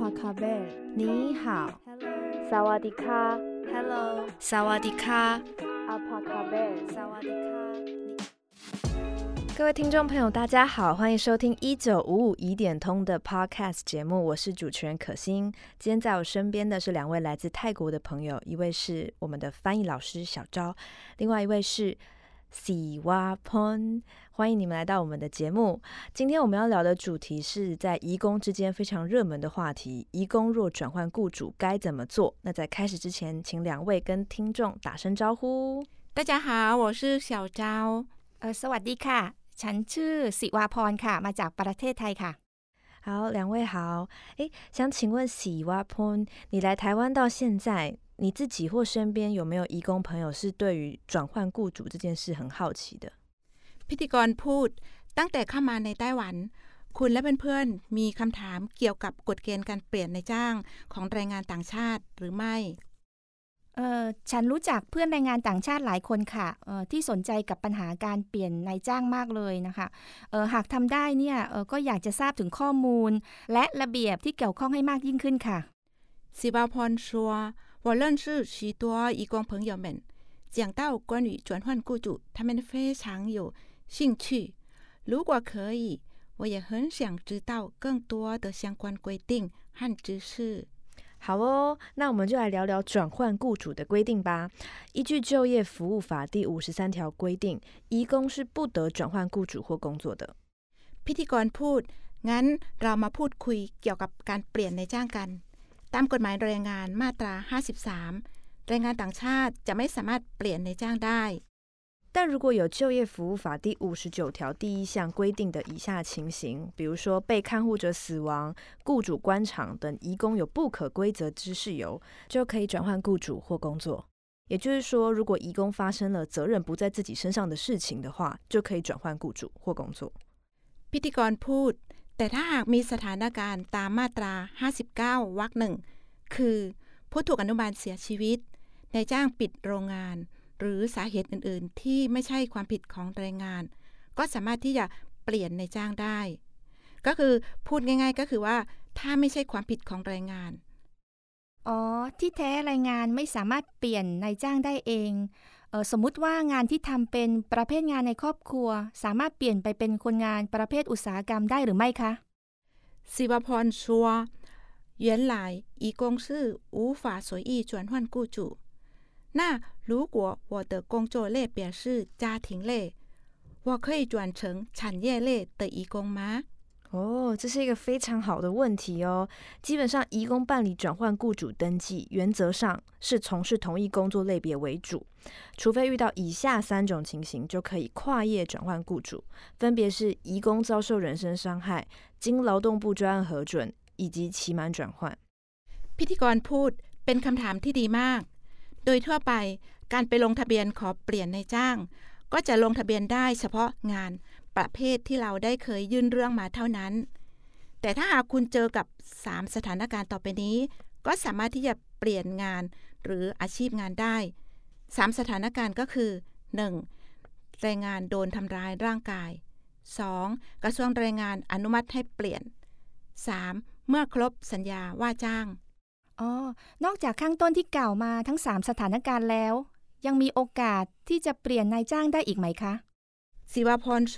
帕卡贝，你好。Hello，萨瓦迪卡，Hello，萨瓦迪卡，阿帕卡贝。萨瓦迪卡。各位听众朋友，大家好，欢迎收听一九五五疑点通的 Podcast 节目，我是主持人可心。今天在我身边的是两位来自泰国的朋友，一位是我们的翻译老师小昭，另外一位是Si Wa Pon。欢迎你们来到我们的节目。今天我们要聊的主题是在移工之间非常热门的话题：移工若转换雇主该怎么做？那在开始之前，请两位跟听众打声招呼。大家好，我是小昭。เออสวัสดีค่ะ ฉันชื่อสิวาพรค่ะ มาจากประเทศไทยค่ะ 好，两位好。诶，想请问喜蛙 Pon，你来台湾到现在， 你自己或身边有没有移工朋友是对于转换雇主这件事很好奇的？ พิธีกรพูด ตั้งแต่เข้ามาในไต้หวัน คุณและเพื่อนๆ มีคำถามเกี่ยวกับกฎเกณฑ์การเปลี่ยนในจ้างของแรงงานต่างชาติหรือไม่ เออฉันรู้จักเพื่อนแรงงานต่างชาติหลายคนค่ะเออที่สนใจกับปัญหาการเปลี่ยนนายจ้างมากเลยนะคะเออหากทำได้เนี่ยเออก็อยากจะทราบถึงข้อมูล และระเบียบที่เกี่ยวข้องให้มากยิ่งขึ้นค่ะ สิวาพร说 我认识许多义工朋友们讲到关于转换雇主他们非常有兴趣如果可以我也很想知道更多的相关规定和知识好哦，那我们就来聊聊转换雇主的规定吧。依据就业服务法第五十三条规定，移工是不得转换雇主或工作的。 พิธีกรพูด งั้นเรามาพูดคุยเกี่ยวกับการเปลี่ยนในจ้างกัน ตามกฎหมายแรงงานมาตรา 53 แรงงานต่างชาติจะไม่สามารถเปลี่ยนในจ้างได้ 但如果有就业服务法第五十九条第一项规定的以下情形，比如说被看护者死亡、雇主关场等移工有不可归责之事由，就可以转换雇主或工作。也就是说，如果移工发生了责任不在自己身上的事情的话，就可以转换雇主或工作。 พิธีกรพูด แต่ถ้าหากมีสถานการณ์ตามมาตรา 59 วรรคหนึ่ง คือ ผู้ถูกอนุบาลเสียชีวิต ในายจ้างปิดโรงงาน หรือสาเหตุอื่น ๆ ที่ไม่ใช่ความผิดของแรงงาน ก็สามารถที่จะเปลี่ยนในายจ้างได้ ก็คือพูดง่าย ๆ ก็คือว่า ถ้าไม่ใช่ความผิดของแรงงาน อ๋อ ที่แท้แรงงานไม่สามารถเปลี่ยนนายจ้างได้เอง สมมุติว่างานที่ทำเป็นประเภทงานในครอบครัว สามารถเปลี่ยนไปเป็นคนงานประเภทอุตสาหกรรมได้หรือไม่คะ สิวพร说原来移工是无法随意转换雇主那如果我的工作类别是家庭类我可以转成产业类的移工吗 哦，这是一个非常好的问题哦。基本上，移工办理转换雇主登记，原则上是从事同一工作类别为主，除非遇到以下三种情形，就可以跨业转换雇主，分别是移工遭受人身伤害、经劳动部专案核准以及期满转换。 พิธีกรพูดเป็นคำถามที่ดีมาก โดยทั่วไปการไปลงทะเบียนขอเปลี่ยนในายจ้าง ก็จะลงทะเบียนได้เฉพาะงาน ประเภทที่เราได้เคยยื่นเรื่องมาเท่านั้น แต่ถ้าหากคุณเจอกับ 3 สถานการณ์ต่อไปนี้ ก็สามารถที่จะเปลี่ยนงานหรืออาชีพงานได้ 3 สถานการณ์ก็คือ 1. แรงงานโดนทำร้ายร่างกาย 2. กระทรวงแรงงานอนุมัติให้เปลี่ยน 3. เมื่อครบสัญญาว่าจ้างอ๋อนอกจากข้างต้นที่กล่าวมาทั้ง 3 สถานการณ์แล้ว ยังมีโอกาสที่จะเปลี่ยนนายจ้างได้อีกไหมคะ สิวพร说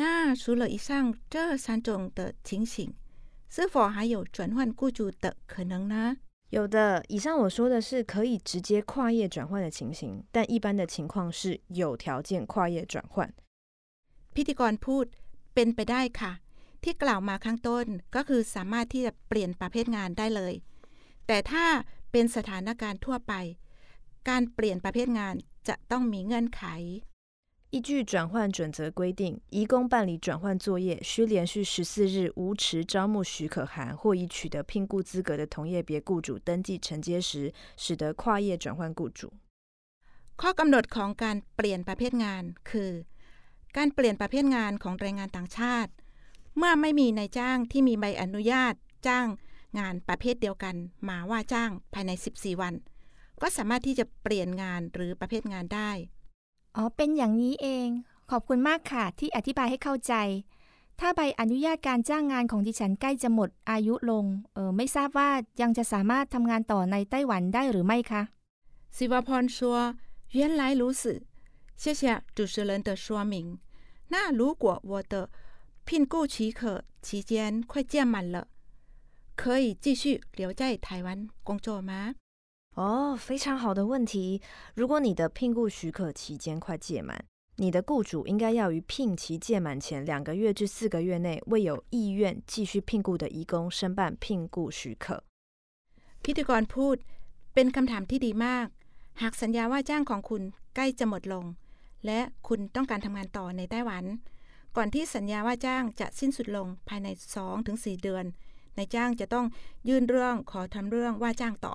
那除了以上这三种的情形是否还有转换雇主的可能呢有的，以上我说的是可以直接跨业转换的情形，但一般的情况是有条件跨业转换。 พิธีกรพูดเป็นไปได้ค่ะ ที่กล่าวมาข้างต้นก็คือสามารถที่จะเปลี่ยนประเภทงานได้เลย แต่ถ้าเป็นสถานการณ์ทั่วไป การเปลี่ยนประเภทงานจะต้องมีเงื่อนไข 依据转换准则规定，移工办理转换作业需连续十四日无持招募许可函，或已取得聘雇资格的同业别雇主登记承接时，使得跨业转换雇主。 ข้อกำหนดของการเปลี่ยนประเภทงาน คือ การเปลี่ยนประเภทงานของแรงงานต่างชาติ เมื่อไม่มีนายจ้างที่มีใบอนุญาต จ้างงานประเภทเดียวกันมาว่าจ้างภายใน 14 วัน ก็สามารถที่จะเปลี่ยนงานหรือประเภทงานได้ อ๋อ เป็นอย่างนี้เอง ขอบคุณมากค่ะ ที่อธิบายให้เข้าใจ ถ้าใบอนุญาตการจ้างงานของดิฉันใกล้จะหมดอายุลง เออไม่ทราบว่ายังจะสามารถทำงานต่อในไต้หวันได้หรือไม่คะ ศิวพร说原来如此谢谢主持人的说明那如果我的聘雇许可期间快届满了可以继续留在台湾工作吗 哦，非常好的问题。如果你的聘雇许可期间快届满，你的雇主应该要于聘期届满前两个月至四个月内，为有意愿继续聘雇的移工申办聘雇许可。พิธีกรพูด เป็นคำถามที่ดีมาก หากสัญญาว่าจ้างของคุณใกล้จะหมดลง และคุณต้องการทำงานต่อในไต้หวัน ก่อนที่สัญญาว่าจ้างจะสิ้นสุดลงภายใน 2-4 เดือนนายจ้างจะต้องยื่นเรื่องขอทำเรื่องว่าจ้างต่อ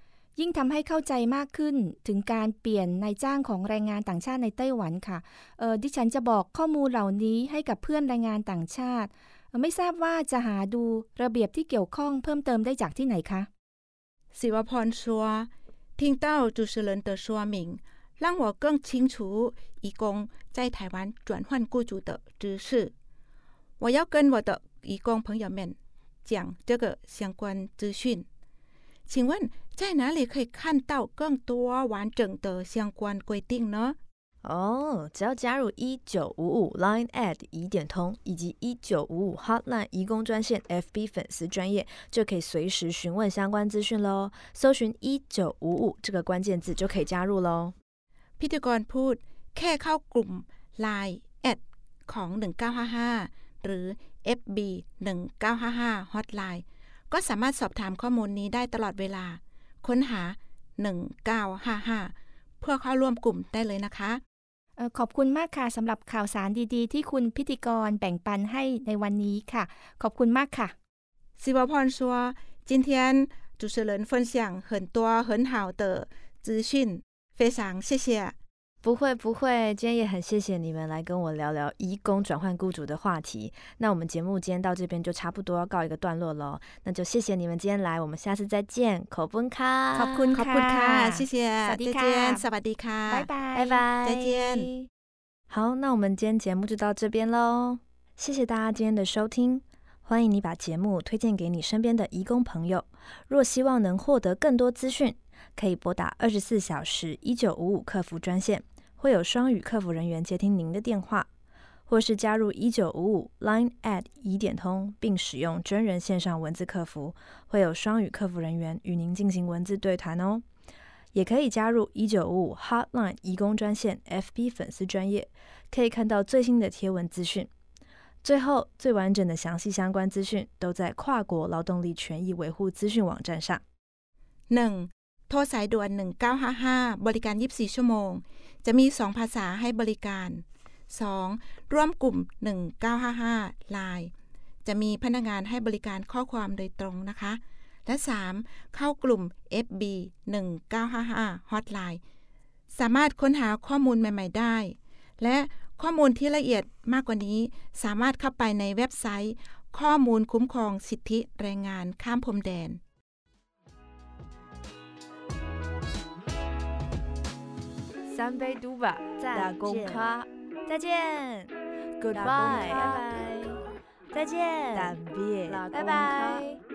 ยิ่งทำให้เข้าใจมากขึ้นถึงการเปลี่ยนนายจ้างของแรงงานต่างชาติในไต้หวันค่ะเออดิฉันจะบอกข้อมูลเหล่านี้ให้กับเพื่อนแรงงานต่างชาติ ไม่ทราบว่าจะหาดูระเบียบที่เกี่ยวข้องเพิ่มเติมได้จากที่ไหนคะศิวพร说听到主持人的说明让我更清楚义工在台湾转换雇主的知识我要跟我的义工朋友们讲这个相关资讯 请问在哪里可以看到更多完整的相关规定呢？哦，只要加入一九五五 Line at 疑点通以及一九五五 Hotline 移工专线 FB 粉丝专业，就可以随时询问相关资讯喽。搜寻一九五五这个关键字就可以加入喽。พิธีกรพูดแค่เข้ากลุ่ม Line at ของ1955หรือ FB 1955 Hotline ก็สามารถสอบถามข้อมูลนี้ได้ตลอดเวลา ค้นหา 1955 เพื่อเข้าร่วมกลุ่มได้เลยนะคะขอบคุณมากค่ะสำหรับข่าวสารดีๆ ที่คุณพิธีกรแบ่งปันให้ในวันนี้ค่ะ ขอบคุณมากค่ะศิวพร说今天主持人分享很多很好的资讯非常谢谢 不会不会，今天也很谢谢你们来跟我聊聊移工转换雇主的话题。那我们节目今天到这边就差不多要告一个段落喽，那就谢谢你们今天来，我们下次再见，口奔卡，口奔卡，谢谢，再见，萨瓦迪卡，拜拜，拜拜，再见。好，那我们今天节目就到这边喽，谢谢大家今天的收听。欢迎你把节目推荐给你身边的义工朋友。若希望能获得更多资讯，可以拨打二十四小时一九五五客服专线会有双语客服人员接听您的电话，或是加入一九五五 Line at 疑点通，并使用真人线上文字客服，会有双语客服人员与您进行文字对谈哦。也可以加入一九五五 Hotline 移工专线 FB 粉丝专业，可以看到最新的贴文资讯。最后，最完整的详细相关资讯都在跨国劳动力权益维护资讯网站上。ห โทรสายด่วน 1955 บริการ 24 ชั่วโมง จะมี 2 ภาษาให้บริการ 2. ร่วมกลุ่ม 1955 Line จะมีพนักงานให้บริการข้อความโดยตรงนะคะ และ 3. เข้ากลุ่ม FB 1955 Hotline สามารถค้นหาข้อมูลใหม่ ๆ ได้ และข้อมูลที่ละเอียดมากกว่านี้ สามารถเข้าไปในเว็บไซต์ ข้อมูลคุ้มครองสิทธิแรงงานข้ามพรมแดน 三杯嘟吧，打工卡，再见，Goodbye，拜拜，再见，拜拜。